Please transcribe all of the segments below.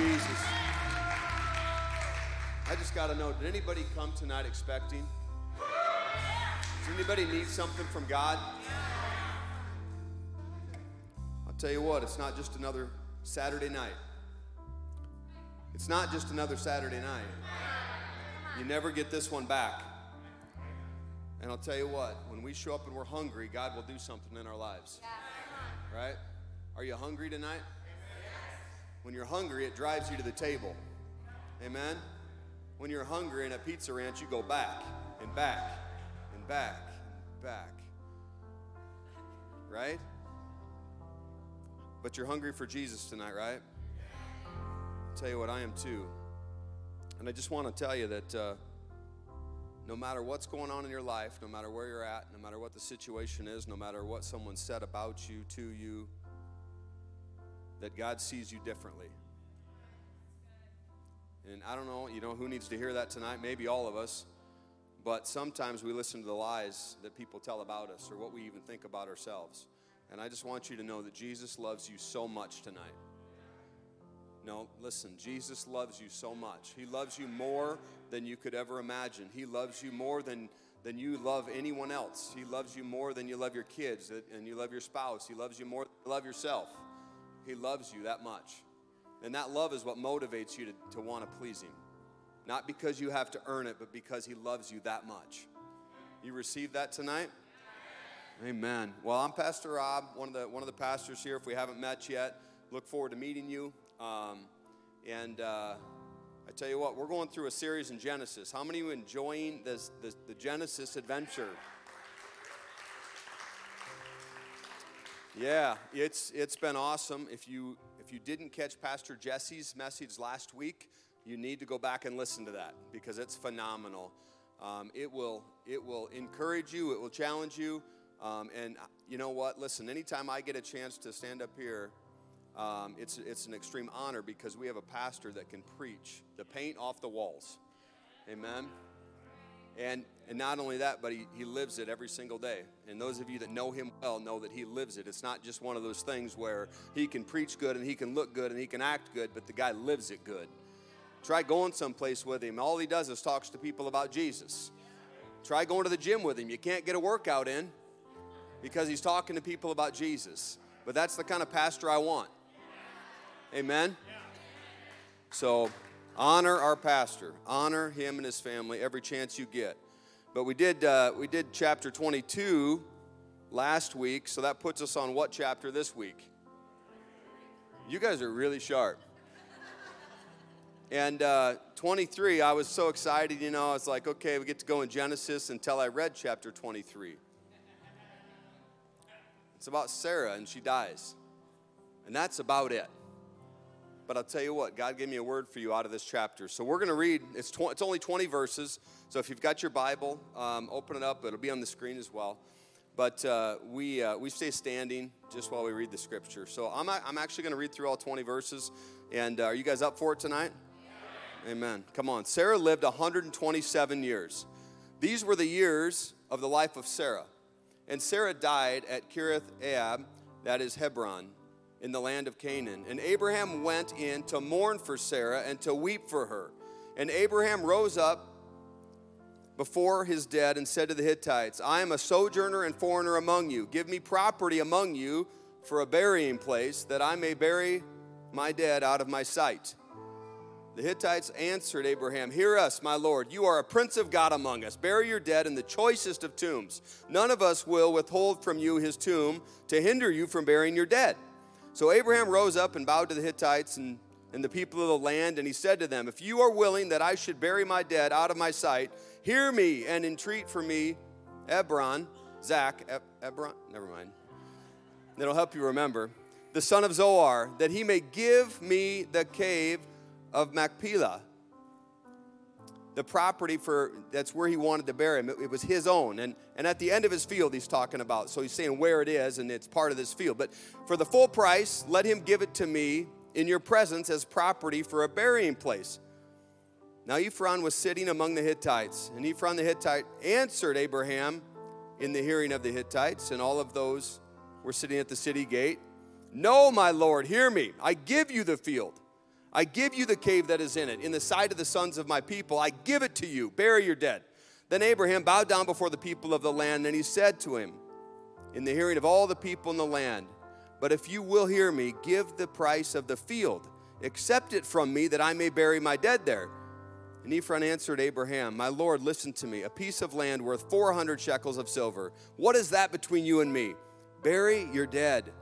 Jesus. I just got to know did anybody come tonight expecting? Does anybody need something from God? I'll tell you what, it's not just another Saturday night. It's not just another Saturday night. You never get this one back. And I'll tell you what, when we show up and we're hungry, God will do something in our lives. Right? Are you hungry tonight? When you're hungry, it drives you to the table. Amen? When you're hungry in a pizza ranch, you go back and back and back and back. Right? But you're hungry for Jesus tonight, right? I'll tell you what, I am too. And I just want to tell you that uh, no matter what's going on in your life, no matter where you're at, no matter what the situation is, no matter what someone said about you, to you, that God sees you differently. And I don't know, you know, who needs to hear that tonight? Maybe all of us. But sometimes we listen to the lies that people tell about us or what we even think about ourselves. And I just want you to know that Jesus loves you so much tonight. No, listen, Jesus loves you so much. He loves you more than you could ever imagine. He loves you more than, than you love anyone else. He loves you more than you love your kids and you love your spouse. He loves you more than you love yourself. He loves you that much. And that love is what motivates you to, want to please Him. Not because you have to earn it, but because He loves you that much. You received that tonight? Amen. Well, I'm Pastor Rob, one of the one of the pastors here. If we haven't met yet, look forward to meeting you. Um, and uh, I tell you what, we're going through a series in Genesis. How many of you enjoying this, this the Genesis adventure? Yeah, it's it's been awesome. If you if you didn't catch Pastor Jesse's message last week, you need to go back and listen to that because it's phenomenal. Um, it will it will encourage you. It will challenge you. Um, and you know what? Listen, anytime I get a chance to stand up here, um, it's it's an extreme honor because we have a pastor that can preach the paint off the walls. Amen. And, and not only that, but he, he lives it every single day. And those of you that know him well know that he lives it. It's not just one of those things where he can preach good and he can look good and he can act good, but the guy lives it good. Try going someplace with him. All he does is talks to people about Jesus. Try going to the gym with him. You can't get a workout in because he's talking to people about Jesus. But that's the kind of pastor I want. Amen? So honor our pastor, honor him and his family every chance you get. But we did, uh, we did chapter 22 last week, so that puts us on what chapter this week? You guys are really sharp. And uh, 23, I was so excited, you know, I was like, okay, we get to go in Genesis until I read chapter 23. It's about Sarah and she dies. And that's about it. But I'll tell you what, God gave me a word for you out of this chapter. So we're going to read, it's, tw- it's only 20 verses. So if you've got your Bible, um, open it up. It'll be on the screen as well. But uh, we, uh, we stay standing just while we read the scripture. So I'm, I'm actually going to read through all 20 verses. And uh, are you guys up for it tonight? Yeah. Amen. Come on. Sarah lived 127 years. These were the years of the life of Sarah. And Sarah died at Kirith Ab, that is Hebron in the land of Canaan. And Abraham went in to mourn for Sarah and to weep for her. And Abraham rose up before his dead and said to the Hittites, I am a sojourner and foreigner among you. Give me property among you for a burying place, that I may bury my dead out of my sight. The Hittites answered Abraham, Hear us, my Lord. You are a prince of God among us. Bury your dead in the choicest of tombs. None of us will withhold from you his tomb to hinder you from burying your dead. So Abraham rose up and bowed to the Hittites and, and the people of the land, and he said to them, If you are willing that I should bury my dead out of my sight, hear me and entreat for me Ephron, Zac, Efron, never mind. That'll help you remember. The son of Zohar, that he may give me the cave of Machpelah the property for that's where he wanted to bury him. It, it, was his own. And, and at the end of his field, he's talking about. So he's saying where it is, and it's part of this field. But for the full price, let him give it to me in your presence as property for a burying place. Now Ephron was sitting among the Hittites, and Ephron the Hittite answered Abraham in the hearing of the Hittites, and all of those were sitting at the city gate. No, my Lord, hear me. I give you the field. I give you the cave that is in it, in the sight of the sons of my people. I give it to you. Bury your dead. Then Abraham bowed down before the people of the land, and he said to him, in the hearing of all the people in the land, But if you will hear me, give the price of the field. Accept it from me, that I may bury my dead there. And Ephron answered Abraham, My Lord, listen to me. A piece of land worth 400 shekels of silver. What is that between you and me? Bury your dead.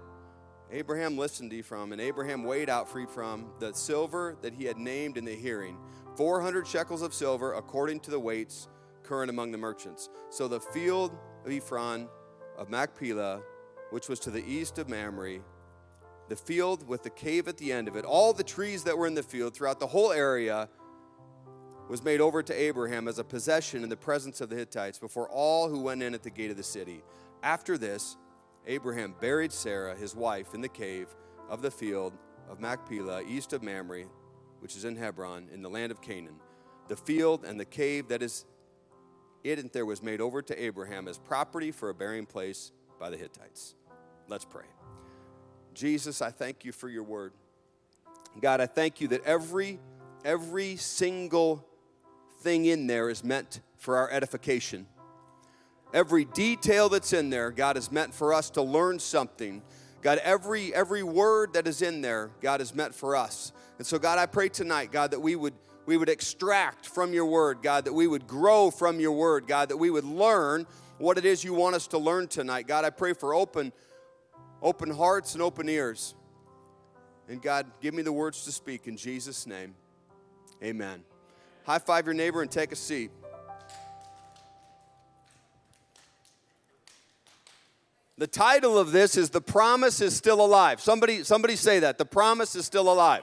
Abraham listened to Ephron, and Abraham weighed out for Ephron the silver that he had named in the hearing 400 shekels of silver, according to the weights current among the merchants. So the field of Ephron of Machpelah, which was to the east of Mamre, the field with the cave at the end of it, all the trees that were in the field throughout the whole area was made over to Abraham as a possession in the presence of the Hittites before all who went in at the gate of the city. After this, Abraham buried Sarah, his wife, in the cave of the field of Machpelah, east of Mamre, which is in Hebron, in the land of Canaan. The field and the cave that is it and there was made over to Abraham as property for a burying place by the Hittites. Let's pray. Jesus, I thank you for your word. God, I thank you that every every single thing in there is meant for our edification. Every detail that's in there, God, is meant for us to learn something. God, every every word that is in there, God, is meant for us. And so, God, I pray tonight, God, that we would we would extract from your word, God, that we would grow from your word, God, that we would learn what it is you want us to learn tonight. God, I pray for open open hearts and open ears. And God, give me the words to speak in Jesus name. Amen. High five your neighbor and take a seat. The title of this is The Promise is Still Alive. Somebody, somebody say that. The promise is still alive.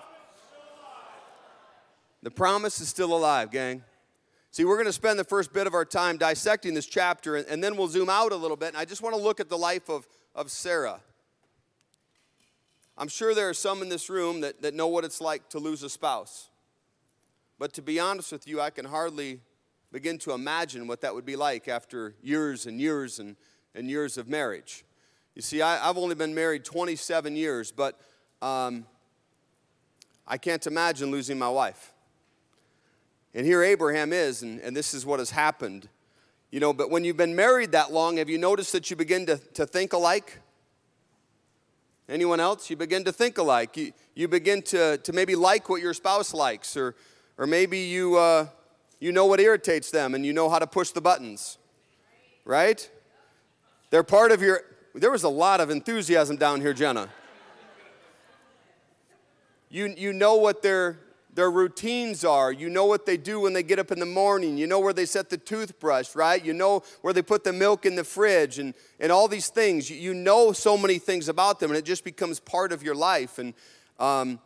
The promise is still alive, gang. See, we're going to spend the first bit of our time dissecting this chapter, and, then we'll zoom out a little bit. And I just want to look at the life of, of Sarah. I'm sure there are some in this room that, that know what it's like to lose a spouse. But to be honest with you, I can hardly begin to imagine what that would be like after years and years and, and years of marriage. You see, I, have only been married 27 years, but um, I can't imagine losing my wife. And here Abraham is, and, and this is what has happened. You know, but when you've been married that long, have you noticed that you begin to, to think alike? Anyone else? You begin to think alike. You, you begin to, to maybe like what your spouse likes, or, or maybe you, uh, you know what irritates them and you know how to push the buttons, right? They're part of your. There was a lot of enthusiasm down here, Jenna. You, you know what their, their routines are. You know what they do when they get up in the morning. You know where they set the toothbrush, right? You know where they put the milk in the fridge and, and all these things. You, you know so many things about them, and it just becomes part of your life. And, um,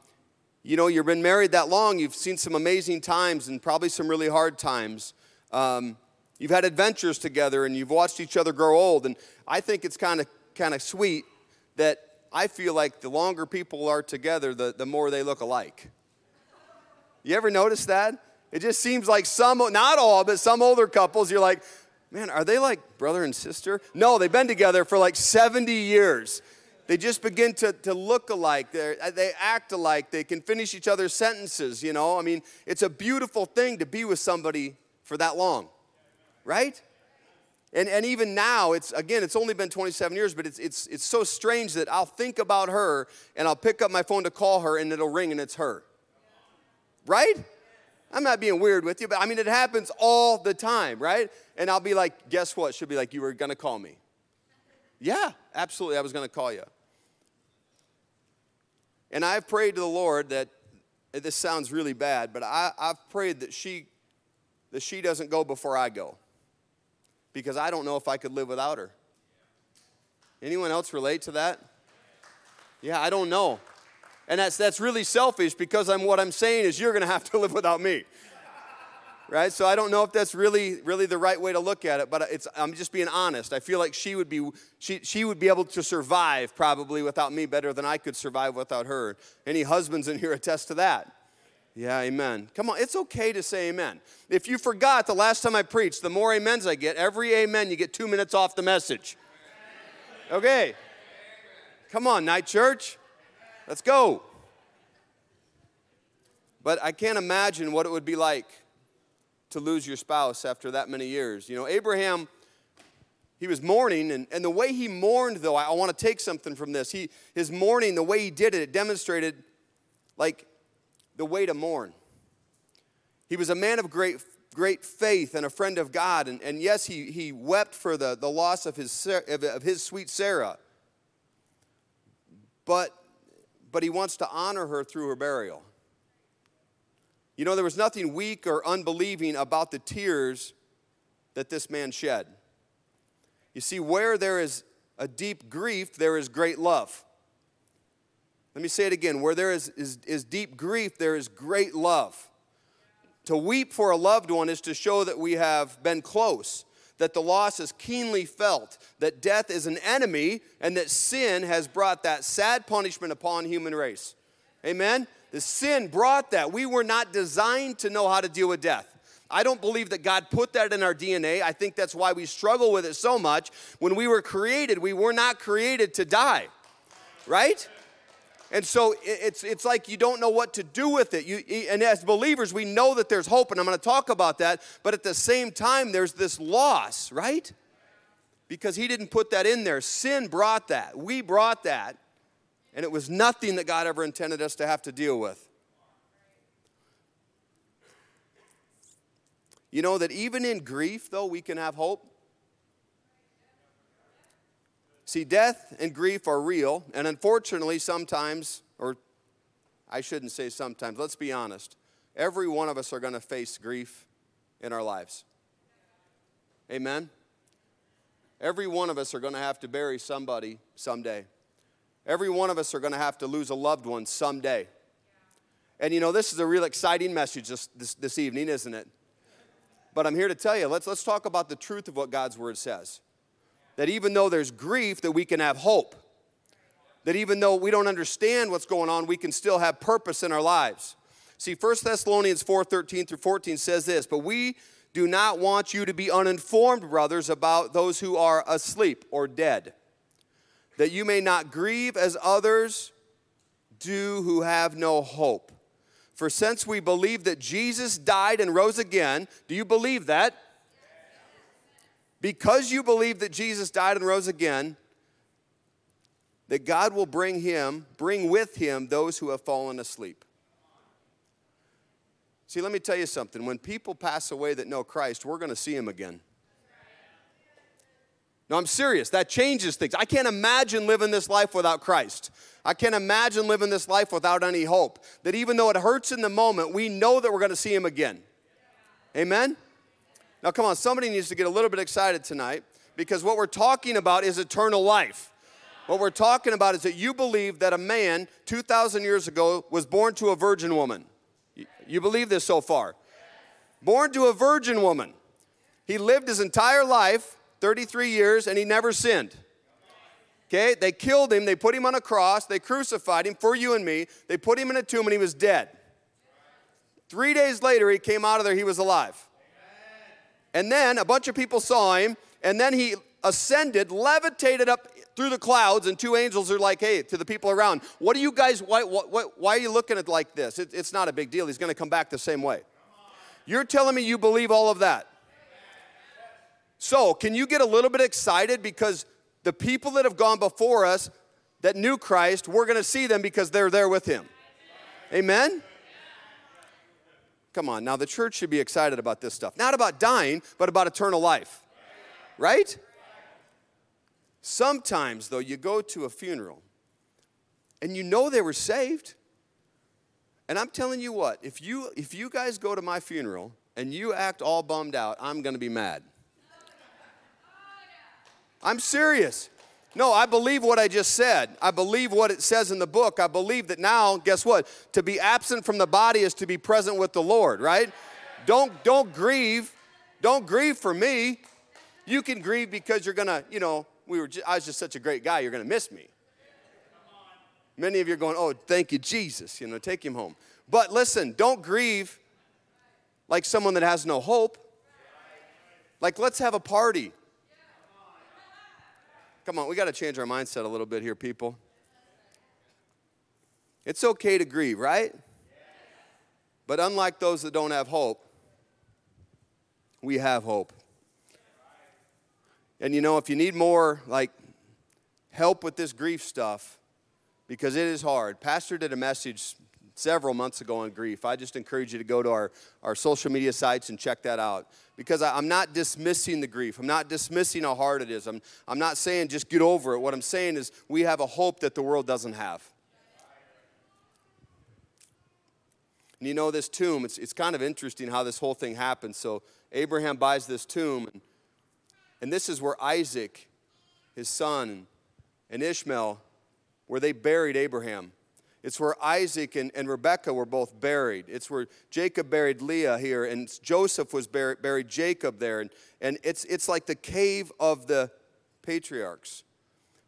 you know, you've been married that long, you've seen some amazing times and probably some really hard times. Um, you've had adventures together and you've watched each other grow old. And I think it's kind of kind of sweet that I feel like the longer people are together, the, the more they look alike. You ever notice that? It just seems like some, not all, but some older couples, you're like, man, are they like brother and sister? No, they've been together for like 70 years. They just begin to, to look alike. They're, uh, they act alike. They can finish each other's sentences, you know? I mean, it's a beautiful thing to be with somebody for that long, right? And, and even now, it's again, it's only been 27 years, but it's, it's, it's so strange that I'll think about her and I'll pick up my phone to call her and it'll ring and it's her. Right? I'm not being weird with you, but I mean, it happens all the time, right? And I'll be like, guess what? She'll be like, you were gonna call me. Yeah, absolutely, I was gonna call you. And I've prayed to the Lord that, this sounds really bad, but I, I've prayed that she, that she doesn't go before I go. Because I don't know if I could live without her. Anyone else relate to that? Yeah, I don't know. And that's, that's really selfish because I'm, what I'm saying is you're going to have to live without me. Right? So I don't know if that's really, really the right way to look at it, but it's, I'm just being honest. I feel like she would, be, she, she would be able to survive probably without me better than I could survive without her. Any husbands in here attest to that? Yeah, amen. Come on, it's okay to say amen. If you forgot the last time I preached, the more amens I get, every amen, you get two minutes off the message. Okay. Come on, night church. Let's go. But I can't imagine what it would be like to lose your spouse after that many years. You know, Abraham, he was mourning, and, and the way he mourned, though, I, I want to take something from this. He, his mourning, the way he did it, it demonstrated like the way to mourn. He was a man of great, great faith and a friend of God. And, and yes, he, he wept for the, the loss of his, of his sweet Sarah. But, but he wants to honor her through her burial. You know, there was nothing weak or unbelieving about the tears that this man shed. You see, where there is a deep grief, there is great love. Let me say it again where there is, is, is deep grief, there is great love. To weep for a loved one is to show that we have been close, that the loss is keenly felt, that death is an enemy, and that sin has brought that sad punishment upon human race. Amen? The sin brought that. We were not designed to know how to deal with death. I don't believe that God put that in our DNA. I think that's why we struggle with it so much. When we were created, we were not created to die, right? And so it's, it's like you don't know what to do with it. You, and as believers, we know that there's hope, and I'm going to talk about that. But at the same time, there's this loss, right? Because He didn't put that in there. Sin brought that. We brought that. And it was nothing that God ever intended us to have to deal with. You know that even in grief, though, we can have hope. See, death and grief are real, and unfortunately, sometimes, or I shouldn't say sometimes, let's be honest, every one of us are going to face grief in our lives. Amen? Every one of us are going to have to bury somebody someday. Every one of us are going to have to lose a loved one someday. And you know, this is a real exciting message this, this, this, evening, isn't it? But I'm here to tell you, let's, let's talk about the truth of what God's word says. That even though there's grief, that we can have hope. That even though we don't understand what's going on, we can still have purpose in our lives. See, 1 Thessalonians 4 13 through 14 says this, but we do not want you to be uninformed, brothers, about those who are asleep or dead that you may not grieve as others do who have no hope. For since we believe that Jesus died and rose again, do you believe that? Because you believe that Jesus died and rose again, that God will bring him, bring with him those who have fallen asleep. See, let me tell you something. When people pass away that know Christ, we're going to see him again. No, I'm serious. That changes things. I can't imagine living this life without Christ. I can't imagine living this life without any hope. That even though it hurts in the moment, we know that we're going to see Him again. Amen? Now, come on, somebody needs to get a little bit excited tonight because what we're talking about is eternal life. What we're talking about is that you believe that a man 2,000 years ago was born to a virgin woman. You believe this so far? Born to a virgin woman. He lived his entire life 33 years, and he never sinned. Okay, they killed him, they put him on a cross, they crucified him for you and me, they put him in a tomb, and he was dead. Three days later, he came out of there, he was alive. And then a bunch of people saw him, and then he ascended, levitated up through the clouds, and two angels are like, hey, to the people around, what are you guys, why, why, why are you looking at like this? It, it's not a big deal. He's going to come back the same way. You're telling me you believe all of that? So, can you get a little bit excited because the people that have gone before us that knew Christ, we're going to see them because they're there with him? Amen? Come on, now the church should be excited about this stuff. Not about dying, but about eternal life. Right? Sometimes, though, you go to a funeral and you know they were saved. And I'm telling you what, if you if you guys go to my funeral and you act all bummed out, I'm going to be mad. I'm serious. No, I believe what I just said. I believe what it says in the book. I believe that now, guess what? To be absent from the body is to be present with the Lord, right? Don't don't grieve. Don't grieve for me. You can grieve because you're gonna, you know, we were. Just, I was just such a great guy. You're gonna miss me. Many of you are going, oh, thank you, Jesus. You know, take him home. But listen, don't grieve like someone that has no hope. Like, let's have a party. Come on, we got to change our mindset a little bit here, people. It's okay to grieve, right? But unlike those that don't have hope, we have hope. And you know, if you need more like help with this grief stuff, because it is hard. Pastor did a message several months ago on grief. I just encourage you to go to our, our social media sites and check that out. Because I, am not dismissing the grief. I'm not dismissing how hard it is. I'm, I'm not saying just get over it. What I'm saying is we have a hope that the world doesn't have. And you know, this tomb, it's, it's kind of interesting how this whole thing happens. So Abraham buys this tomb, and, and this is where Isaac, his son, and Ishmael, where they buried Abraham. It's where Isaac and, and Rebekah were both buried. It's where Jacob buried Leah here, and Joseph was buried, buried Jacob there. And, and it's, it's like the cave of the patriarchs.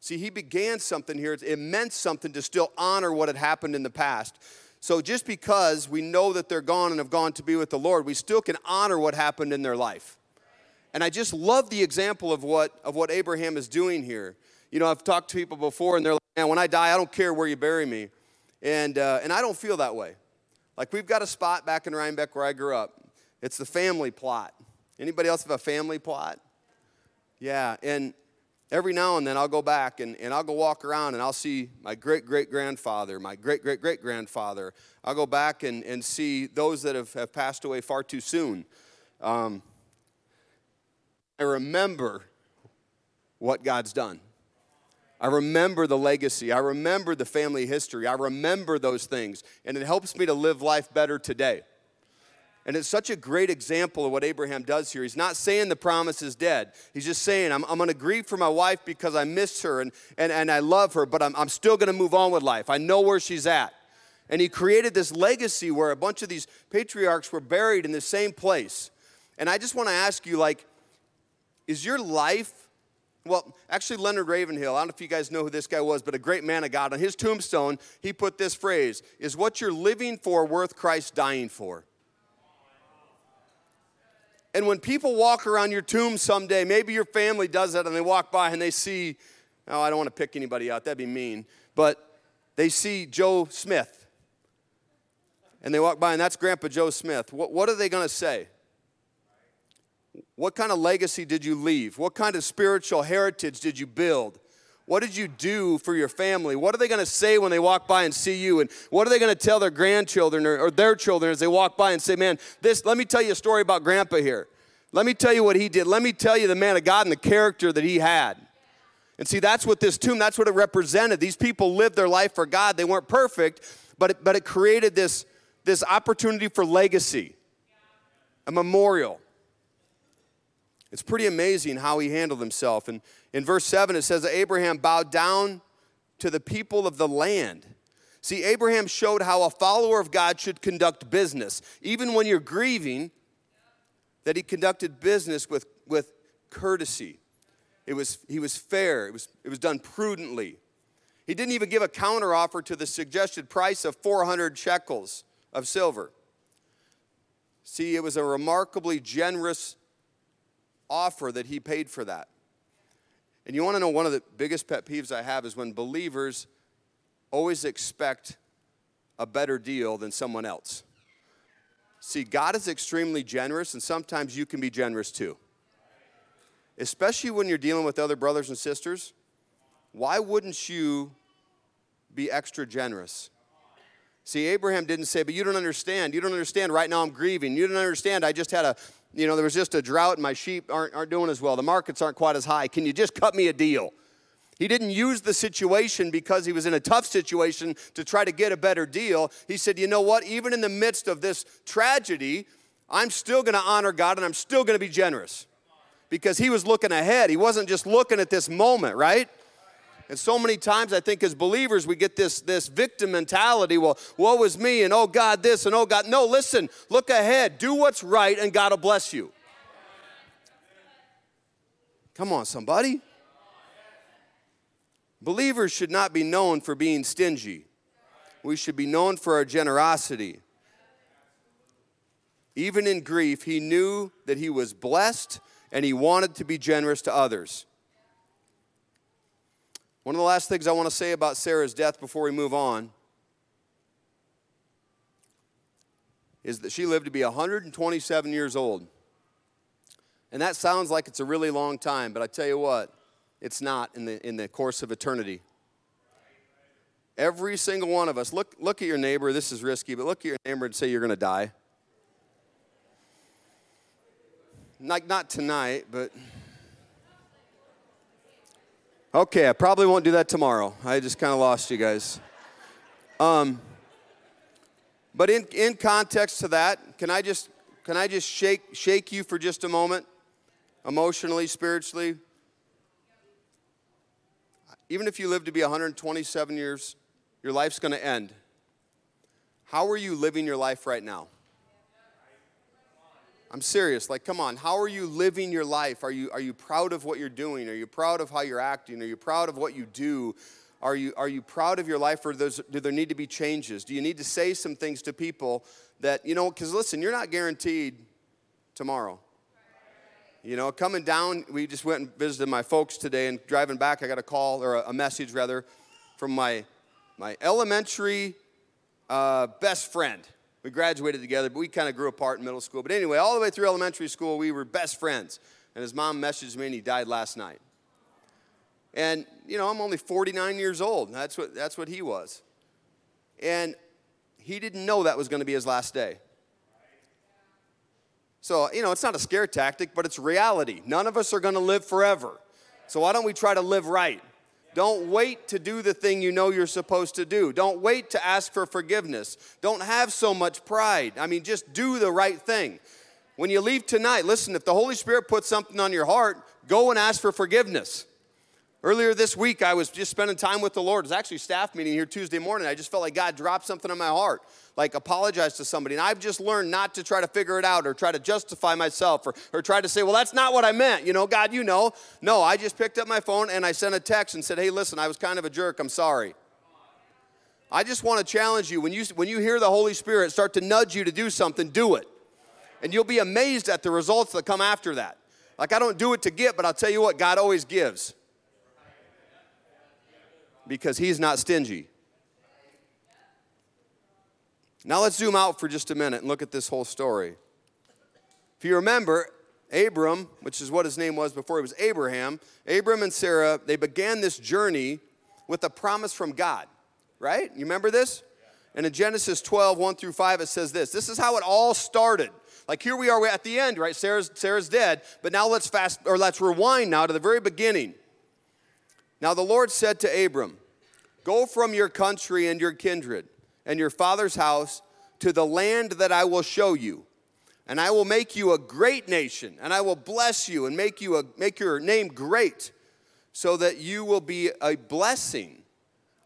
See, he began something here. It meant something to still honor what had happened in the past. So just because we know that they're gone and have gone to be with the Lord, we still can honor what happened in their life. And I just love the example of what, of what Abraham is doing here. You know, I've talked to people before, and they're like, man, when I die, I don't care where you bury me. And, uh, and I don't feel that way. Like we've got a spot back in Rhinebeck where I grew up. It's the family plot. Anybody else have a family plot? Yeah, and every now and then I'll go back and, and I'll go walk around and I'll see my great great grandfather, my great great great grandfather. I'll go back and, and see those that have, have passed away far too soon. Um, I remember what God's done. I remember the legacy. I remember the family history. I remember those things. And it helps me to live life better today. And it's such a great example of what Abraham does here. He's not saying the promise is dead. He's just saying, I'm, I'm going to grieve for my wife because I miss her and, and, and I love her, but I'm, I'm still going to move on with life. I know where she's at. And he created this legacy where a bunch of these patriarchs were buried in the same place. And I just want to ask you, like, is your life well, actually, Leonard Ravenhill, I don't know if you guys know who this guy was, but a great man of God. On his tombstone, he put this phrase Is what you're living for worth Christ dying for? And when people walk around your tomb someday, maybe your family does that and they walk by and they see, oh, I don't want to pick anybody out, that'd be mean, but they see Joe Smith. And they walk by and that's Grandpa Joe Smith. What, what are they going to say? What kind of legacy did you leave? What kind of spiritual heritage did you build? What did you do for your family? What are they going to say when they walk by and see you? And what are they going to tell their grandchildren or, or, their children as they walk by and say, Man, this, let me tell you a story about grandpa here. Let me tell you what he did. Let me tell you the man of God and the character that he had. And see, that's what this tomb, that's what it represented. These people lived their life for God. They weren't perfect, but it, but it created this, this opportunity for legacy, a memorial. It's pretty amazing how he handled himself. And in verse 7, it says that Abraham bowed down to the people of the land. See, Abraham showed how a follower of God should conduct business. Even when you're grieving, that he conducted business with, with courtesy. It was, he was fair, it was, it was done prudently. He didn't even give a counteroffer to the suggested price of 400 shekels of silver. See, it was a remarkably generous offer that he paid for that. And you want to know one of the biggest pet peeves I have is when believers always expect a better deal than someone else. See, God is extremely generous, and sometimes you can be generous too. Especially when you're dealing with other brothers and sisters. Why wouldn't you be extra generous? See, Abraham didn't say, but you don't understand. You don't understand. Right now I'm grieving. You don't understand. I just had a you know, there was just a drought and my sheep aren't, aren't doing as well. The markets aren't quite as high. Can you just cut me a deal? He didn't use the situation because he was in a tough situation to try to get a better deal. He said, you know what? Even in the midst of this tragedy, I'm still going to honor God and I'm still going to be generous. Because he was looking ahead. He wasn't just looking at this moment, right? And so many times I think as believers we get this, this victim mentality. Well, woe is me and oh God this and oh God. No, listen, look ahead. Do what's right and God will bless you. Come on, somebody. Believers should not be known for being stingy. We should be known for our generosity. Even in grief, he knew that he was blessed and he wanted to be generous to others. One of the last things I want to say about Sarah's death before we move on is that she lived to be 127 years old. And that sounds like it's a really long time, but I tell you what, it's not in the, in the course of eternity. Every single one of us, look, look at your neighbor. This is risky, but look at your neighbor and say you're going to die. Like, not tonight, but. Okay, I probably won't do that tomorrow. I just kind of lost you guys. Um, but in, in context to that, can I just can I just shake shake you for just a moment, emotionally, spiritually? Even if you live to be 127 years, your life's going to end. How are you living your life right now? I'm serious. Like, come on. How are you living your life? Are you, are you proud of what you're doing? Are you proud of how you're acting? Are you proud of what you do? Are you, are you proud of your life or do there need to be changes? Do you need to say some things to people that, you know, because listen, you're not guaranteed tomorrow. You know, coming down, we just went and visited my folks today, and driving back, I got a call, or a message rather, from my, my elementary uh, best friend. We graduated together, but we kind of grew apart in middle school. But anyway, all the way through elementary school, we were best friends. And his mom messaged me, and he died last night. And, you know, I'm only 49 years old. That's what, that's what he was. And he didn't know that was going to be his last day. So, you know, it's not a scare tactic, but it's reality. None of us are going to live forever. So, why don't we try to live right? Don't wait to do the thing you know you're supposed to do. Don't wait to ask for forgiveness. Don't have so much pride. I mean, just do the right thing. When you leave tonight, listen, if the Holy Spirit puts something on your heart, go and ask for forgiveness. Earlier this week, I was just spending time with the Lord. It was actually staff meeting here Tuesday morning. I just felt like God dropped something in my heart, like apologize to somebody. And I've just learned not to try to figure it out or try to justify myself or, or try to say, well, that's not what I meant. You know, God, you know. No, I just picked up my phone and I sent a text and said, hey, listen, I was kind of a jerk. I'm sorry. I just want to challenge you when you when you hear the Holy Spirit start to nudge you to do something, do it. And you'll be amazed at the results that come after that. Like I don't do it to get, but I'll tell you what, God always gives because he's not stingy. Now let's zoom out for just a minute and look at this whole story. If you remember, Abram, which is what his name was before he was Abraham, Abram and Sarah, they began this journey with a promise from God, right? You remember this? And in Genesis 12, 1 through 5, it says this. This is how it all started. Like here we are at the end, right? Sarah's, Sarah's dead, but now let's fast, or let's rewind now to the very beginning. Now the Lord said to Abram, Go from your country and your kindred and your father's house to the land that I will show you. And I will make you a great nation, and I will bless you and make you a, make your name great, so that you will be a blessing.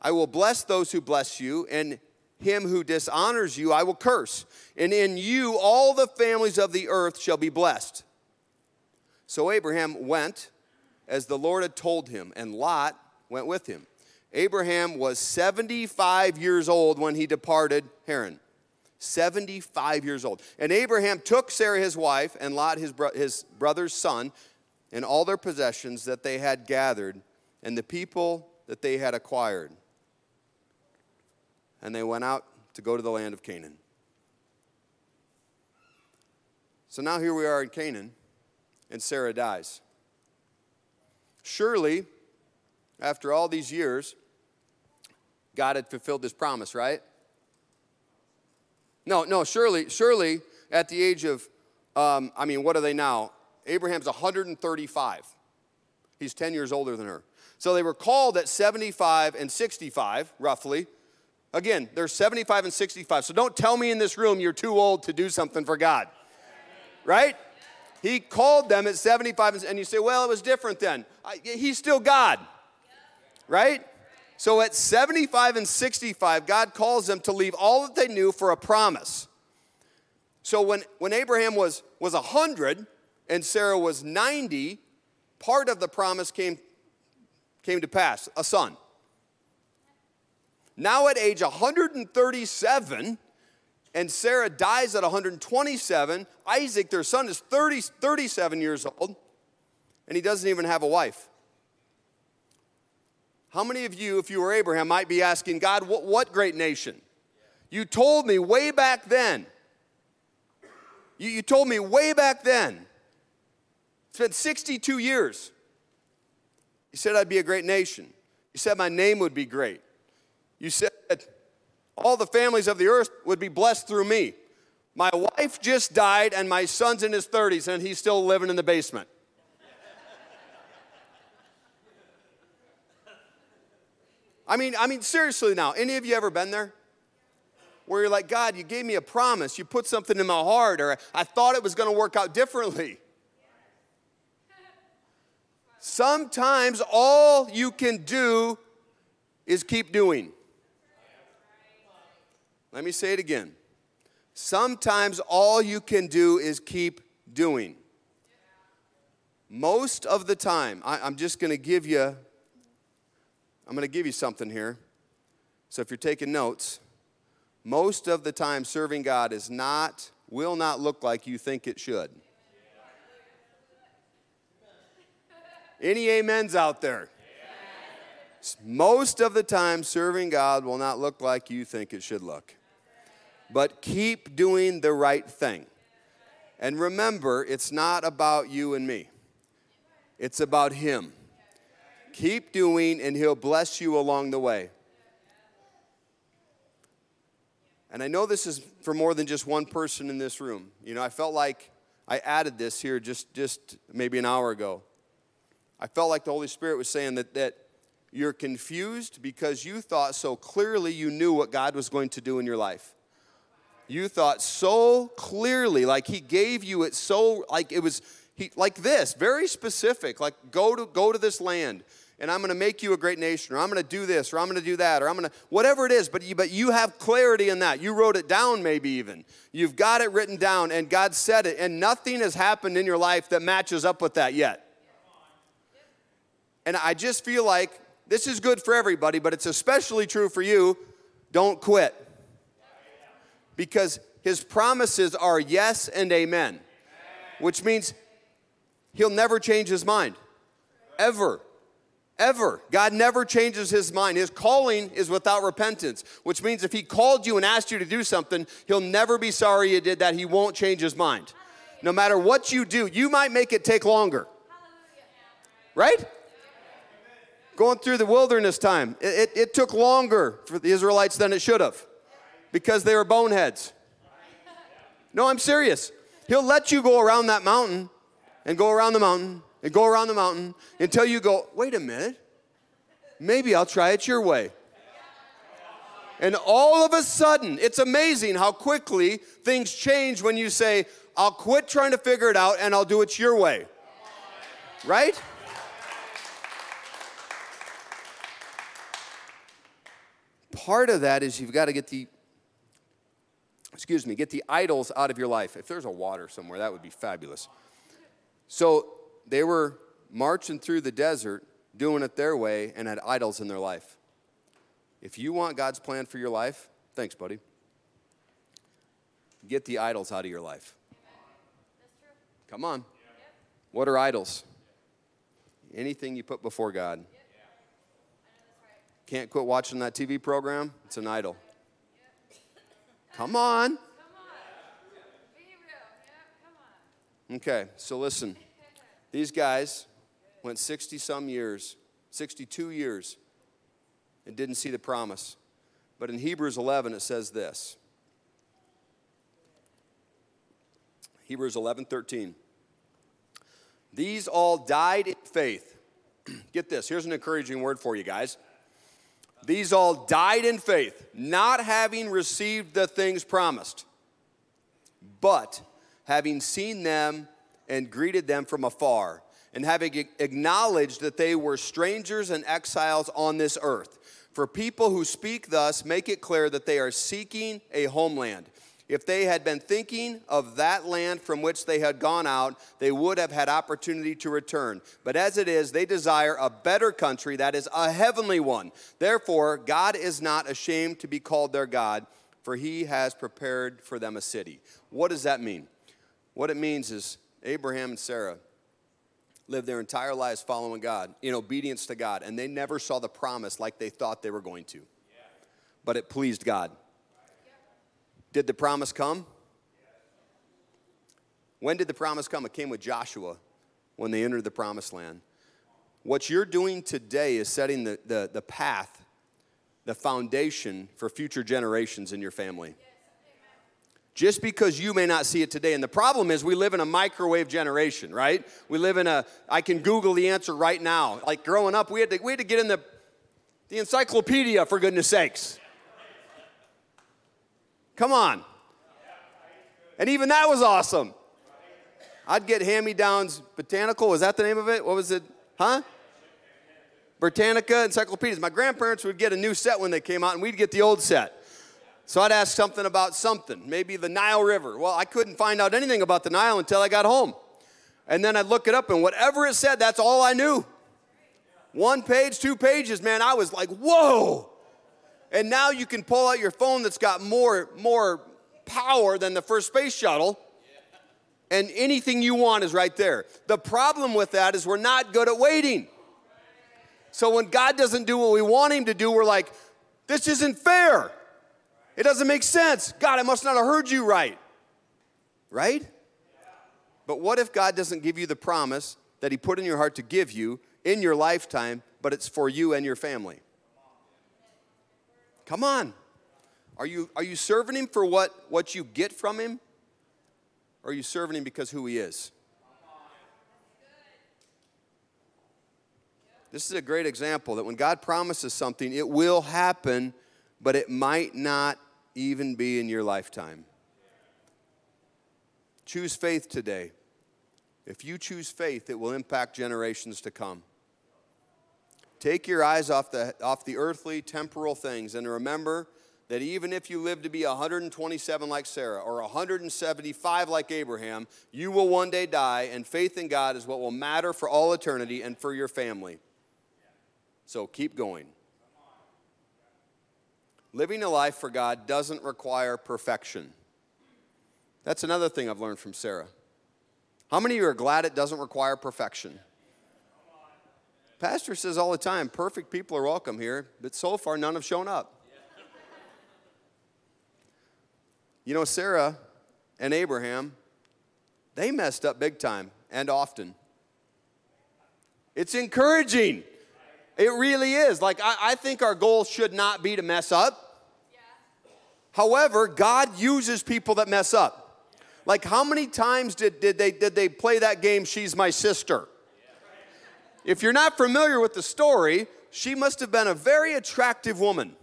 I will bless those who bless you, and him who dishonors you I will curse. And in you all the families of the earth shall be blessed. So Abraham went as the Lord had told him, and Lot went with him. Abraham was 75 years old when he departed Haran. 75 years old. And Abraham took Sarah his wife and Lot his, bro- his brother's son and all their possessions that they had gathered and the people that they had acquired. And they went out to go to the land of Canaan. So now here we are in Canaan, and Sarah dies. Surely, after all these years, God had fulfilled this promise, right? No, no, surely, surely at the age of, um, I mean, what are they now? Abraham's 135. He's 10 years older than her. So they were called at 75 and 65, roughly. Again, they're 75 and 65. So don't tell me in this room you're too old to do something for God. Right? He called them at 75, and you say, well, it was different then. he's still God. Right? So at 75 and 65, God calls them to leave all that they knew for a promise. So when, when Abraham was, was 100 and Sarah was 90, part of the promise came, came to pass a son. Now at age 137, and Sarah dies at 127, Isaac, their son, is 30, 37 years old, and he doesn't even have a wife. How many of you, if you were Abraham, might be asking, God, what, what great nation? You told me way back then You, you told me way back then. It's been 62 years. You said I'd be a great nation. You said my name would be great. You said all the families of the earth would be blessed through me. My wife just died, and my son's in his 30s, and he's still living in the basement. I mean, I mean, seriously now, any of you ever been there? Where you're like, God, you gave me a promise, you put something in my heart, or I thought it was gonna work out differently. Sometimes all you can do is keep doing. Let me say it again. Sometimes all you can do is keep doing. Most of the time, I, am just going to give you, I'm going to give you something here. So if you're taking notes, most of the time serving God is not, will not look like you think it should. Any amens out there? Most of the time, serving God will not look like you think it should look but keep doing the right thing. And remember, it's not about you and me, it's about Him. Keep doing, and He'll bless you along the way. And I know this is for more than just one person in this room. You know, I felt like I added this here just, just maybe an hour ago. I felt like the Holy Spirit was saying that, that you're confused because you thought so clearly you knew what God was going to do in your life you thought so clearly, like he gave you it so, like it was, he, like this, very specific, like go to, go to this land and I'm going to make you a great nation, or I'm going to do this, or I'm going to do that, or I'm going to, whatever it is, but you, but you have clarity in that. You wrote it down, maybe even. You've got it written down, and God said it, and nothing has happened in your life that matches up with that yet. And I just feel like this is good for everybody, but it's especially true for you. Don't quit because his promises are yes and amen, which means he'll never change his mind. Ever. Ever. God never changes his mind. His calling is without repentance, which means if he called you and asked you to do something, he'll never be sorry you did that. He won't change his mind. No matter what you do, you might make it take longer. Right? Going through the wilderness time, it, it, it took longer for the Israelites than it should have because they were boneheads. No, I'm serious. He'll let you go around that mountain and go around the mountain and go around the mountain until you go, wait a minute, maybe I'll try it your way. And all of a sudden, it's amazing how quickly things change when you say, I'll quit trying to figure it out and I'll do it your way. Right? Part of that is you've got to get the excuse me, get the idols out of your life. If there's a water somewhere, that would be fabulous. So they were marching through the desert, doing it their way, and had idols in their life. If you want God's plan for your life, thanks, buddy. Get the idols out of your life. Come on. What are idols? Anything you put before God. Can't quit watching that TV program? It's an idol. Come on. Okay, so listen. These guys went 60 some years, 62 years, and didn't see the promise. But in Hebrews 11, it says this Hebrews 11 13. These all died in faith. Get this, here's an encouraging word for you guys. These all died in faith, not having received the things promised, but having seen them and greeted them from afar, and having acknowledged that they were strangers and exiles on this earth. For people who speak thus make it clear that they are seeking a homeland. If they had been thinking of that land from which they had gone out, they would have had opportunity to return. But as it is, they desire a better country, that is, a heavenly one. Therefore, God is not ashamed to be called their God, for he has prepared for them a city. What does that mean? What it means is Abraham and Sarah lived their entire lives following God, in obedience to God, and they never saw the promise like they thought they were going to. But it pleased God. Did the promise come? When did the promise come? It came with Joshua when they entered the promised land. What you're doing today is setting the, the, the path, the foundation for future generations in your family. Just because you may not see it today. And the problem is, we live in a microwave generation, right? We live in a, I can Google the answer right now. Like growing up, we had to, we had to get in the, the encyclopedia, for goodness sakes. Come on. And even that was awesome. I'd get hand me downs, Botanical, was that the name of it? What was it? Huh? Britannica encyclopedias. My grandparents would get a new set when they came out, and we'd get the old set. So I'd ask something about something, maybe the Nile River. Well, I couldn't find out anything about the Nile until I got home. And then I'd look it up, and whatever it said, that's all I knew. One page, two pages, man, I was like, whoa. And now you can pull out your phone that's got more, more power than the first space shuttle, and anything you want is right there. The problem with that is we're not good at waiting. So when God doesn't do what we want Him to do, we're like, this isn't fair. It doesn't make sense. God, I must not have heard you right. Right? But what if God doesn't give you the promise that He put in your heart to give you in your lifetime, but it's for you and your family? Come on. Are you, are you serving Him for what, what you get from Him? Or are you serving Him because who He is? This is a great example that when God promises something, it will happen, but it might not even be in your lifetime. Choose faith today. If you choose faith, it will impact generations to come. Take your eyes off the, off the earthly, temporal things and remember that even if you live to be 127 like Sarah or 175 like Abraham, you will one day die, and faith in God is what will matter for all eternity and for your family. So keep going. Living a life for God doesn't require perfection. That's another thing I've learned from Sarah. How many of you are glad it doesn't require perfection? Pastor says all the time, perfect people are welcome here, but so far none have shown up. You know, Sarah and Abraham, they messed up big time and often. It's encouraging it really is. Like, I, I think our goal should not be to mess up. Yeah. However, God uses people that mess up. Like, how many times did, did, they, did they play that game, She's My Sister? If you're not familiar with the story, she must have been a very attractive woman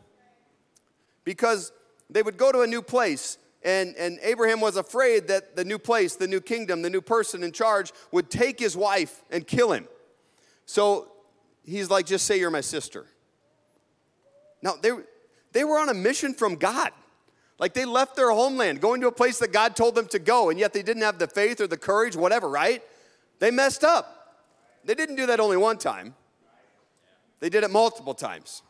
because they would go to a new place and, and Abraham was afraid that the new place, the new kingdom, the new person in charge would take his wife and kill him. So he's like, just say you're my sister. Now, they, they were on a mission from God. Like they left their homeland, going to a place that God told them to go, and yet they didn't have the faith or the courage, whatever, right? They messed up. They didn't do that only one time, they did it multiple times.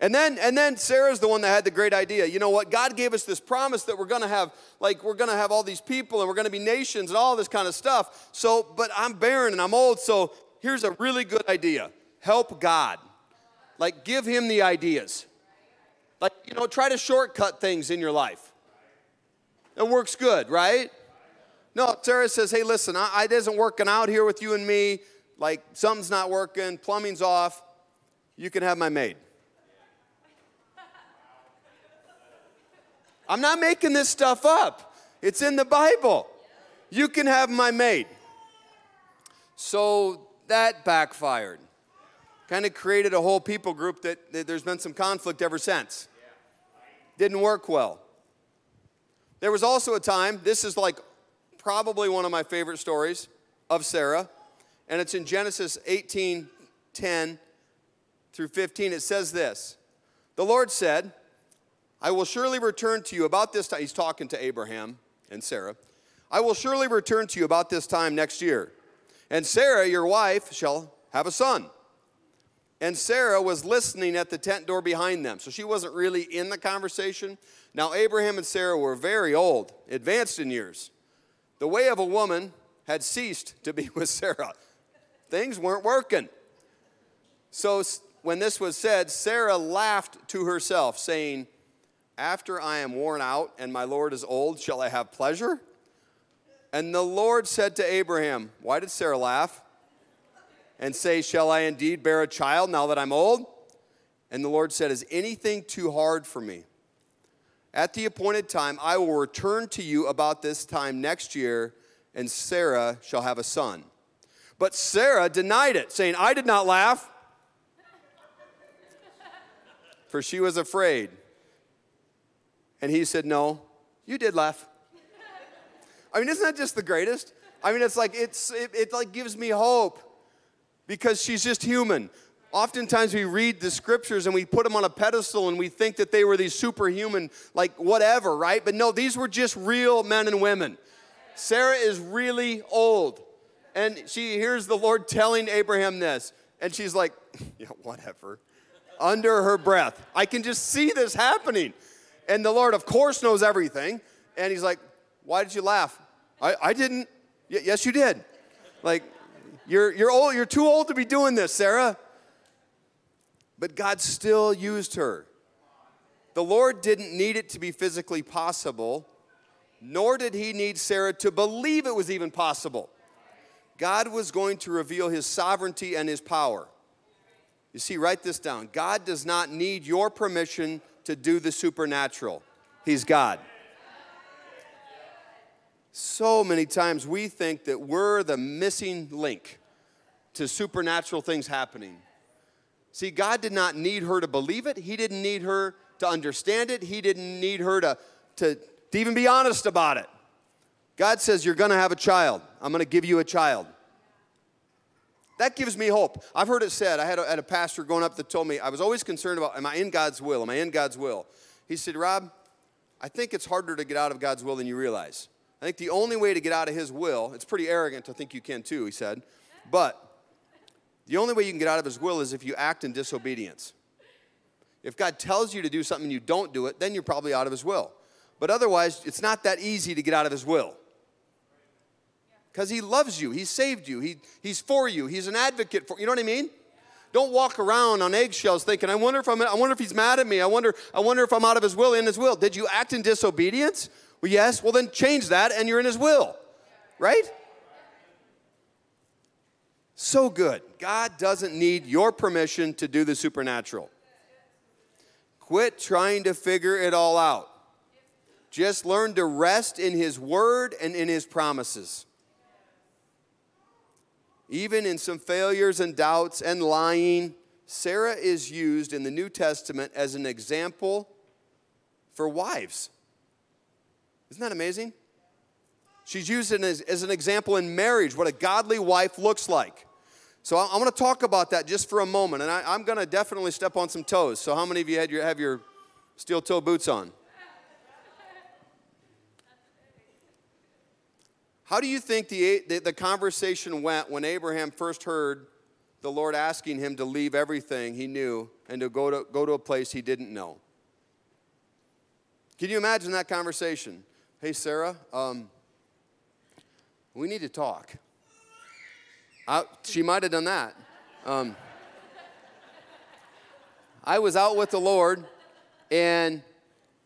And then, and then Sarah's the one that had the great idea. You know what? God gave us this promise that we're gonna have, like, we're gonna have all these people and we're gonna be nations and all this kind of stuff. So, but I'm barren and I'm old, so here's a really good idea help God. Like, give Him the ideas. Like, you know, try to shortcut things in your life. It works good, right? No, Sarah says, hey, listen, I, it isn't working out here with you and me. Like, something's not working, plumbing's off. You can have my maid. I'm not making this stuff up, it's in the Bible. You can have my maid. So that backfired. Kind of created a whole people group that, that there's been some conflict ever since. Didn't work well. There was also a time, this is like probably one of my favorite stories of Sarah, and it's in Genesis 18 10 through 15. It says this The Lord said, I will surely return to you about this time. He's talking to Abraham and Sarah. I will surely return to you about this time next year and Sarah, your wife, shall have a son. And Sarah was listening at the tent door behind them. So she wasn't really in the conversation. Now, Abraham and Sarah were very old, advanced in years. The way of a woman had ceased to be with Sarah. Things weren't working. So when this was said, Sarah laughed to herself, saying, After I am worn out and my Lord is old, shall I have pleasure? And the Lord said to Abraham, Why did Sarah laugh? And say, Shall I indeed bear a child now that I'm old? And the Lord said, Is anything too hard for me? At the appointed time, I will return to you about this time next year, and Sarah shall have a son. But Sarah denied it, saying, I did not laugh, for she was afraid. And he said, No, you did laugh. I mean, isn't that just the greatest? I mean, it's like, it's, it, it like gives me hope because she's just human. Oftentimes we read the scriptures and we put them on a pedestal and we think that they were these superhuman, like whatever, right? But no, these were just real men and women. Sarah is really old. And she hears the Lord telling Abraham this. And she's like, yeah, whatever. Under her breath. I can just see this happening. And the Lord, of course, knows everything. And he's like, why did you laugh? I, I didn't. Y- yes, you did. Like, you're, you're, old, you're too old to be doing this, Sarah. But God still used her. The Lord didn't need it to be physically possible, nor did he need Sarah to believe it was even possible. God was going to reveal his sovereignty and his power. You see, write this down. God does not need your permission to do the supernatural, he's God. So many times we think that we're the missing link to supernatural things happening. See, God did not need her to believe it. He didn't need her to understand it. He didn't need her to, to, to even be honest about it. God says, You're going to have a child. I'm going to give you a child. That gives me hope. I've heard it said, I had a, had a pastor going up that told me, I was always concerned about, Am I in God's will? Am I in God's will? He said, Rob, I think it's harder to get out of God's will than you realize. I think the only way to get out of His will, it's pretty arrogant to think you can too, he said, but the only way you can get out of His will is if you act in disobedience. If God tells you to do something and you don't do it, then you're probably out of His will. But otherwise, it's not that easy to get out of His will. Because He loves you, He saved you, he, He's for you, He's an advocate for you. know what I mean? Don't walk around on eggshells thinking, I wonder if I'm, I wonder if he's mad at me. I wonder, I wonder if I'm out of his will, in his will. Did you act in disobedience? Well, yes. Well, then change that and you're in His will, right? So good. God doesn't need your permission to do the supernatural. Quit trying to figure it all out. Just learn to rest in His word and in His promises. Even in some failures and doubts and lying, Sarah is used in the New Testament as an example for wives. Isn't that amazing? She's used it as, as an example in marriage, what a godly wife looks like. So I, I want to talk about that just for a moment, and I, am going to definitely step on some toes. So how many of you had your, have your steel toe boots on? How do you think the, the, the conversation went when Abraham first heard the Lord asking him to leave everything he knew and to go to, go to a place he didn't know? Can you imagine that conversation? Hey, Sarah, um, we need to talk. I, she might have done that. Um, I was out with the Lord, and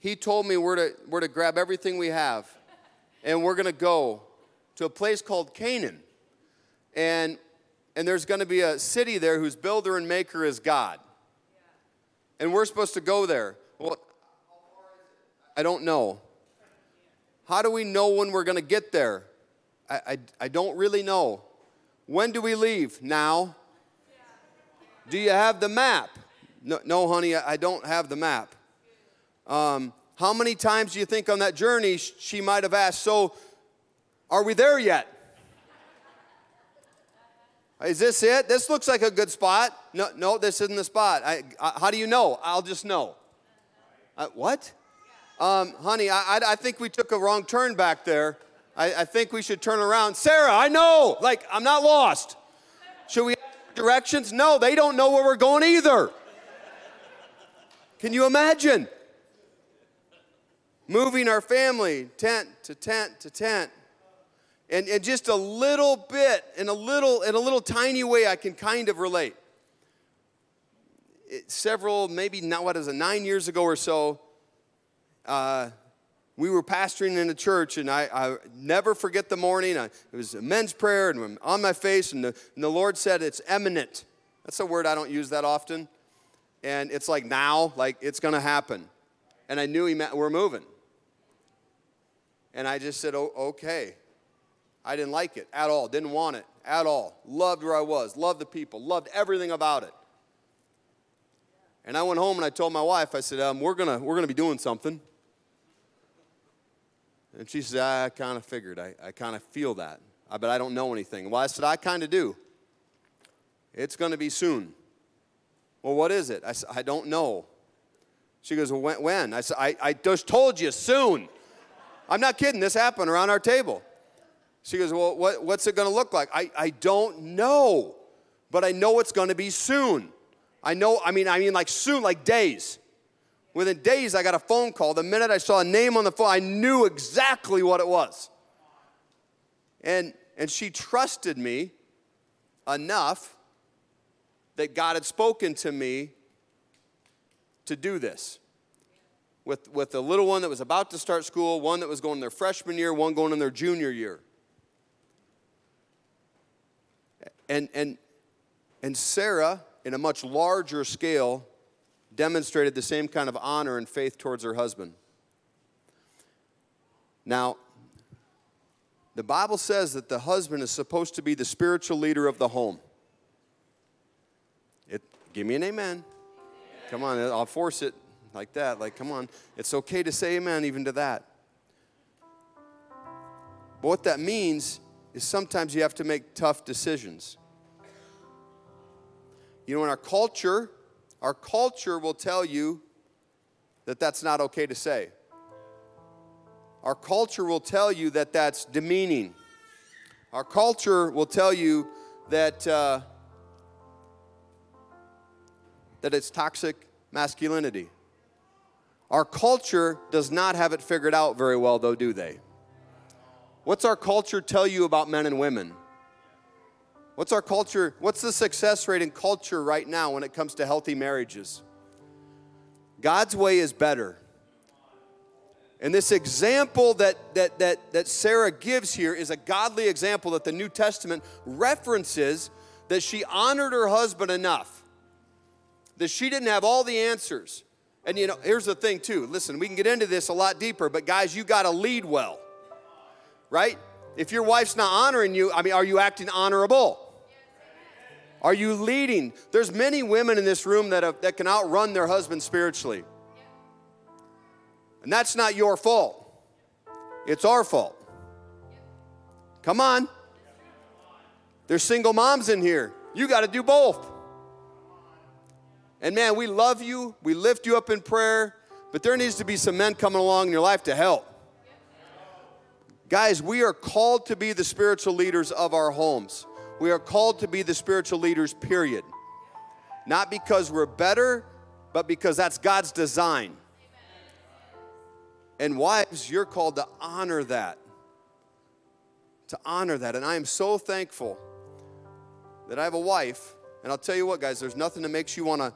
He told me we're to, we're to grab everything we have, and we're going to go to a place called Canaan. And, and there's going to be a city there whose builder and maker is God. And we're supposed to go there. Well, I don't know. How do we know when we're going to get there? I, I, don't really know. When do we leave? Now. Do you have the map? No, no honey, I don't have the map. Um, how many times do you think on that journey she might have asked, So, are we there yet? Is this it? This looks like a good spot. No, no, this isn't the spot. I, I, how do you know? I'll just know. Uh, what? Um, honey, I, I, think we took a wrong turn back there. I, I think we should turn around. Sarah, I know. Like, I'm not lost. Should we directions? No, they don't know where we're going either. Can you imagine? Moving our family tent to tent to tent. And, and just a little bit, in a little, in a little tiny way, I can kind of relate. It, several, maybe not what is it, nine years ago or so, uh, we were pastoring in a church, and I, I never forget the morning. I, it was a men's prayer, and I'm on my face, and the, and the Lord said, It's imminent. That's a word I don't use that often. And it's like now, like it's gonna happen. And I knew he meant we're moving. And I just said, oh, okay. I didn't like it at all, didn't want it at all. Loved where I was, loved the people, loved everything about it. And I went home and I told my wife, I said, um, we're gonna, we're gonna be doing something. And she said, I kind of figured. I, I kind of feel that. I, but I don't know anything. Well, I said, I kind of do. It's going to be soon. Well, what is it? I said, I don't know. She goes, well, when? when? I said, I, I just told you, soon. I'm not kidding. This happened around our table. She goes, well, what, what's it going to look like? I, I don't know, but I know it's going to be soon. I know, I mean, I mean like soon, like days. Within days, I got a phone call. The minute I saw a name on the phone, I knew exactly what it was. And, and she trusted me enough that God had spoken to me to do this. With, with a little one that was about to start school, one that was going in their freshman year, one going in their junior year. And, and, and Sarah, in a much larger scale, demonstrated the same kind of honor and faith towards her husband. Now, the Bible says that the husband is supposed to be the spiritual leader of the home. It, give me an amen. Come on, I'll force it like that. Like, come on. It's okay to say amen even to that. But what that means is sometimes you have to make tough decisions. You know, in our culture, our culture will tell you that that's not okay to say. Our culture will tell you that that's demeaning. Our culture will tell you that, uh, that it's toxic masculinity. Our culture does not have it figured out very well, though, do they? What's our culture tell you about men and women? What's our culture? What's the success rate in culture right now when it comes to healthy marriages? God's way is better. And this example that, that, that, that Sarah gives here is a godly example that the New Testament references that she honored her husband enough, that she didn't have all the answers. And you know, here's the thing, too. Listen, we can get into this a lot deeper, but guys, you got to lead well, right? If your wife's not honoring you, I mean, are you acting honorable? Are you leading? There's many women in this room that, have, that can outrun their husband spiritually. And that's not your fault. It's our fault. Come on. There's single moms in here. You got to do both. And man, we love you. We lift you up in prayer. But there needs to be some men coming along in your life to help. Guys, we are called to be the spiritual leaders of our homes. We are called to be the spiritual leaders, period. Not because we're better, but because that's God's design. And wives, you're called to honor that. To honor that. And I am so thankful that I have a wife. And I'll tell you what, guys, there's nothing that makes you want to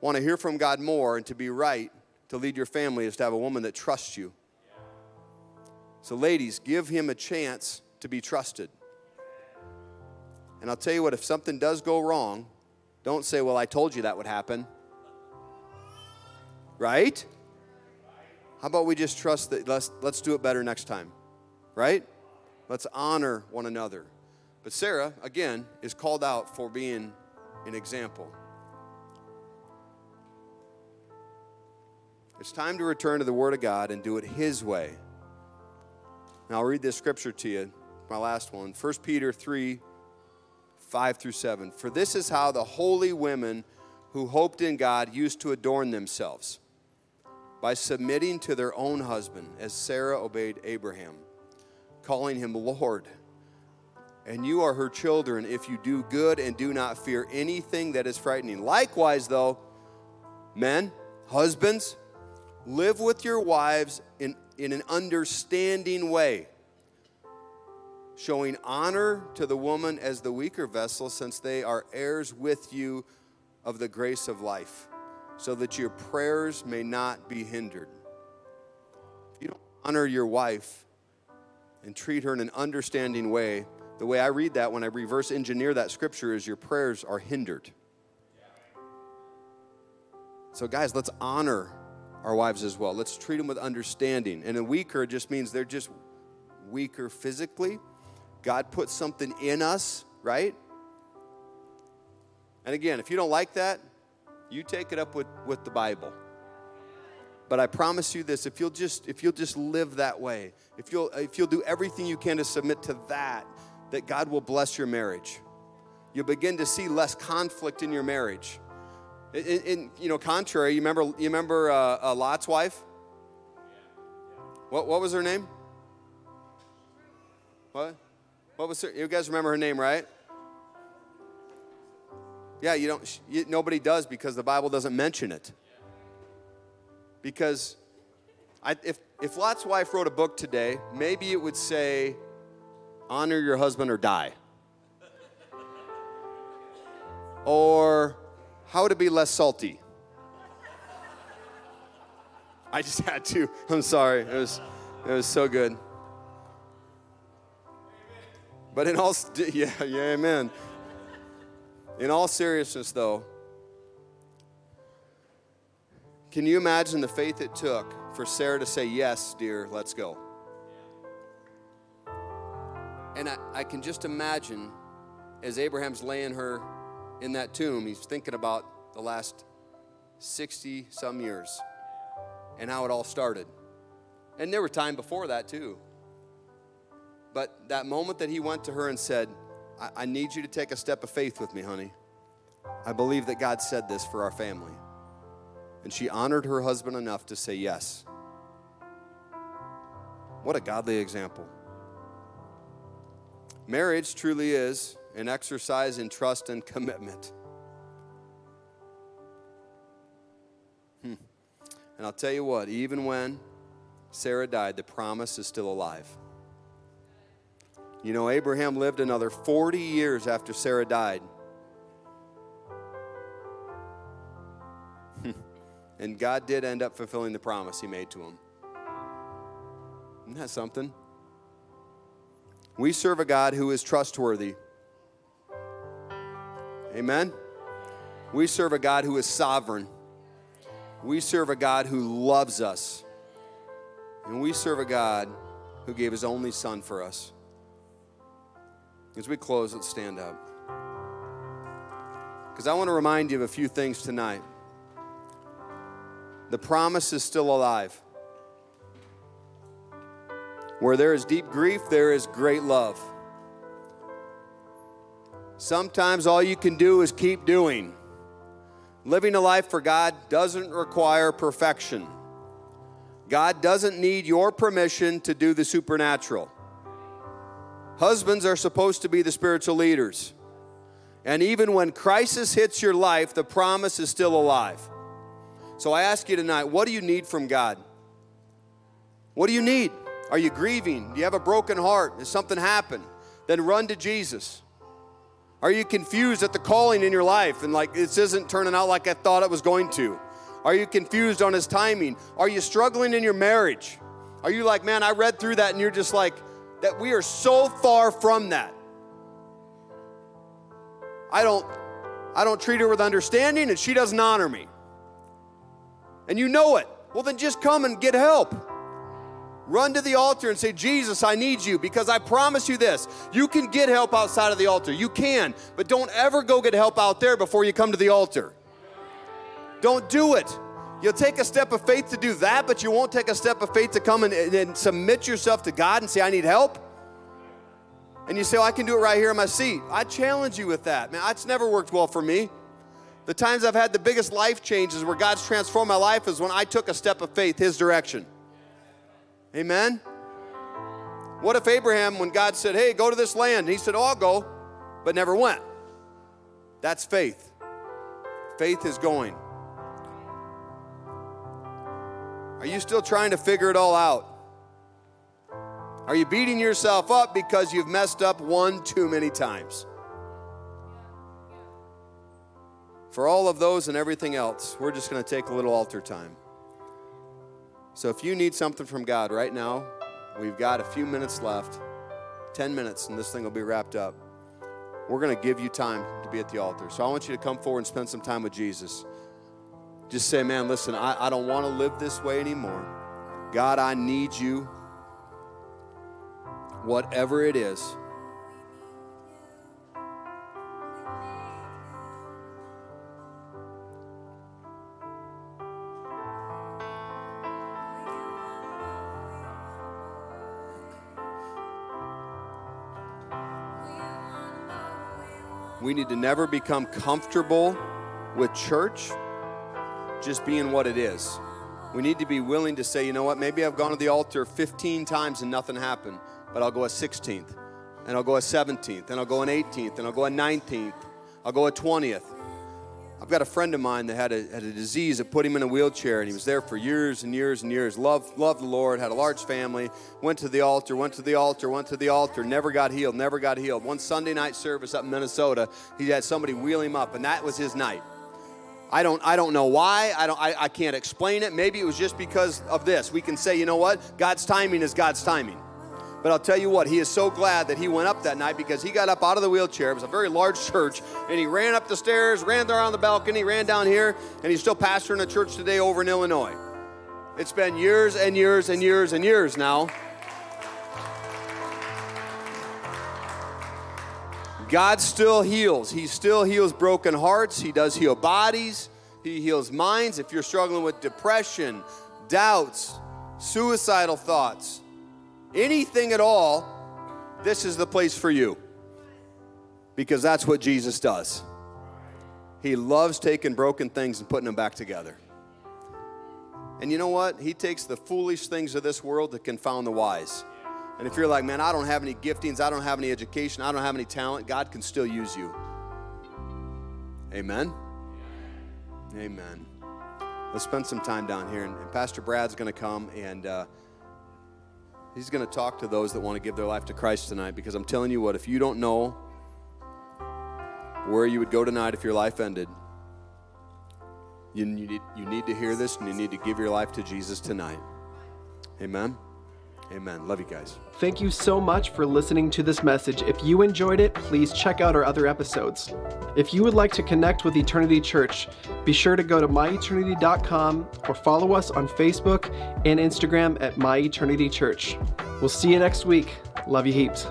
want to hear from God more and to be right to lead your family is to have a woman that trusts you. So, ladies, give him a chance to be trusted. And I'll tell you what, if something does go wrong, don't say, Well, I told you that would happen. Right? How about we just trust that let's, let's do it better next time? Right? Let's honor one another. But Sarah, again, is called out for being an example. It's time to return to the Word of God and do it His way. Now, I'll read this scripture to you, my last one 1 Peter 3 5 through 7. For this is how the holy women who hoped in God used to adorn themselves by submitting to their own husband, as Sarah obeyed Abraham, calling him Lord. And you are her children if you do good and do not fear anything that is frightening. Likewise, though, men, husbands, live with your wives in, in an understanding way showing honor to the woman as the weaker vessel, since they are heirs with you of the grace of life, so that your prayers may not be hindered. If you don't honor your wife and treat her in an understanding way, the way I read that when I reverse engineer that scripture is your prayers are hindered. So, guys, let's honor our wives as well. Let's treat them with understanding. And a weaker just means they're just weaker physically. God put something in us, right? And again, if you don't like that, you take it up with, with the Bible. But I promise you this, if you'll just if you'll just live that way, if you'll if you'll do everything you can to submit to that, that God will bless your marriage. You'll begin to see less conflict in your marriage. In, in you know, contrary, you remember you remember uh, uh, Lot's wife? What what was her name? What? What was her? You guys remember her name, right? Yeah, you don't. You, nobody does because the Bible doesn't mention it. Because I, if if Lot's wife wrote a book today, maybe it would say, "Honor your husband or die," or "How to be less salty." I just had to. I'm sorry. It was it was so good. But in all, yeah, yeah, amen. In all seriousness, though, can you imagine the faith it took for Sarah to say, Yes, dear, let's go? And I, I can just imagine as Abraham's laying her in that tomb, he's thinking about the last 60 some years and how it all started. And there were time before that too. But that moment that he went to her and said, I, I need you to take a step of faith with me, honey. I believe that God said this for our family. And she honored her husband enough to say yes. What a godly example. Marriage truly is an exercise in trust and commitment. Hmm. And I'll tell you what, even when Sarah died, the promise is still alive. You know, Abraham lived another 40 years after Sarah died. and God did end up fulfilling the promise he made to him. Isn't that something? We serve a God who is trustworthy. Amen? We serve a God who is sovereign. We serve a God who loves us. And we serve a God who gave his only son for us. As we close, let's stand up. Because I want to remind you of a few things tonight. The promise is still alive. Where there is deep grief, there is great love. Sometimes all you can do is keep doing. Living a life for God doesn't require perfection. God doesn't need your permission to do the supernatural. Husbands are supposed to be the spiritual leaders. And even when crisis hits your life, the promise is still alive. So I ask you tonight, what do you need from God? What do you need? Are you grieving? Do you have a broken heart? Has something happened? Then run to Jesus. Are you confused at the calling in your life and like this isn't turning out like I thought it was going to? Are you confused on his timing? Are you struggling in your marriage? Are you like, man, I read through that and you're just like, that we are so far from that. I don't I don't treat her with understanding and she doesn't honor me. And you know it. Well then just come and get help. Run to the altar and say, Jesus, I need you because I promise you this. You can get help outside of the altar. You can, but don't ever go get help out there before you come to the altar. Don't do it. You'll take a step of faith to do that, but you won't take a step of faith to come and, and submit yourself to God and say, I need help. And you say, oh, I can do it right here in my seat. I challenge you with that. Man, it's never worked well for me. The times I've had the biggest life changes where God's transformed my life is when I took a step of faith His direction. Amen? What if Abraham, when God said, hey, go to this land, he said, oh, I'll go, but never went? That's faith. Faith is going. Are you still trying to figure it all out? Are you beating yourself up because you've messed up one too many times? For all of those and everything else, we're just going to take a little altar time. So if you need something from God right now, we've got a few minutes left 10 minutes, and this thing will be wrapped up. We're going to give you time to be at the altar. So I want you to come forward and spend some time with Jesus. Just say, man, listen, I, I don't want to live this way anymore. God, I need you. Whatever it is. We need to never become comfortable with church just being what it is. We need to be willing to say, you know what, maybe I've gone to the altar 15 times and nothing happened, but I'll go a 16th, and I'll go a 17th, and I'll go an 18th, and I'll go a 19th, I'll go a 20th. I've got a friend of mine that had a, had a disease that put him in a wheelchair, and he was there for years and years and years. Loved, loved the Lord, had a large family, went to the altar, went to the altar, went to the altar, never got healed, never got healed. One Sunday night service up in Minnesota, he had somebody wheel him up, and that was his night. I don't, I don't know why. I, don't, I, I can't explain it. Maybe it was just because of this. We can say, you know what? God's timing is God's timing. But I'll tell you what, he is so glad that he went up that night because he got up out of the wheelchair. It was a very large church, and he ran up the stairs, ran around the balcony, ran down here, and he's still pastoring a church today over in Illinois. It's been years and years and years and years now. God still heals. He still heals broken hearts. He does heal bodies. He heals minds. If you're struggling with depression, doubts, suicidal thoughts, anything at all, this is the place for you. Because that's what Jesus does. He loves taking broken things and putting them back together. And you know what? He takes the foolish things of this world to confound the wise. And if you're like, man, I don't have any giftings, I don't have any education, I don't have any talent, God can still use you. Amen? Amen. Let's spend some time down here. And, Pastor Brad's going to come and. Uh, He's going to talk to those that want to give their life to Christ tonight because I'm telling you what, if you don't know where you would go tonight if your life ended, you, you, need, you need to hear this and you need to give your life to Jesus tonight. Amen. Amen. Love you guys. Thank you so much for listening to this message. If you enjoyed it, please check out our other episodes. If you would like to connect with Eternity Church, be sure to go to myeternity.com or follow us on Facebook and Instagram at My Eternity Church. We'll see you next week. Love you heaps.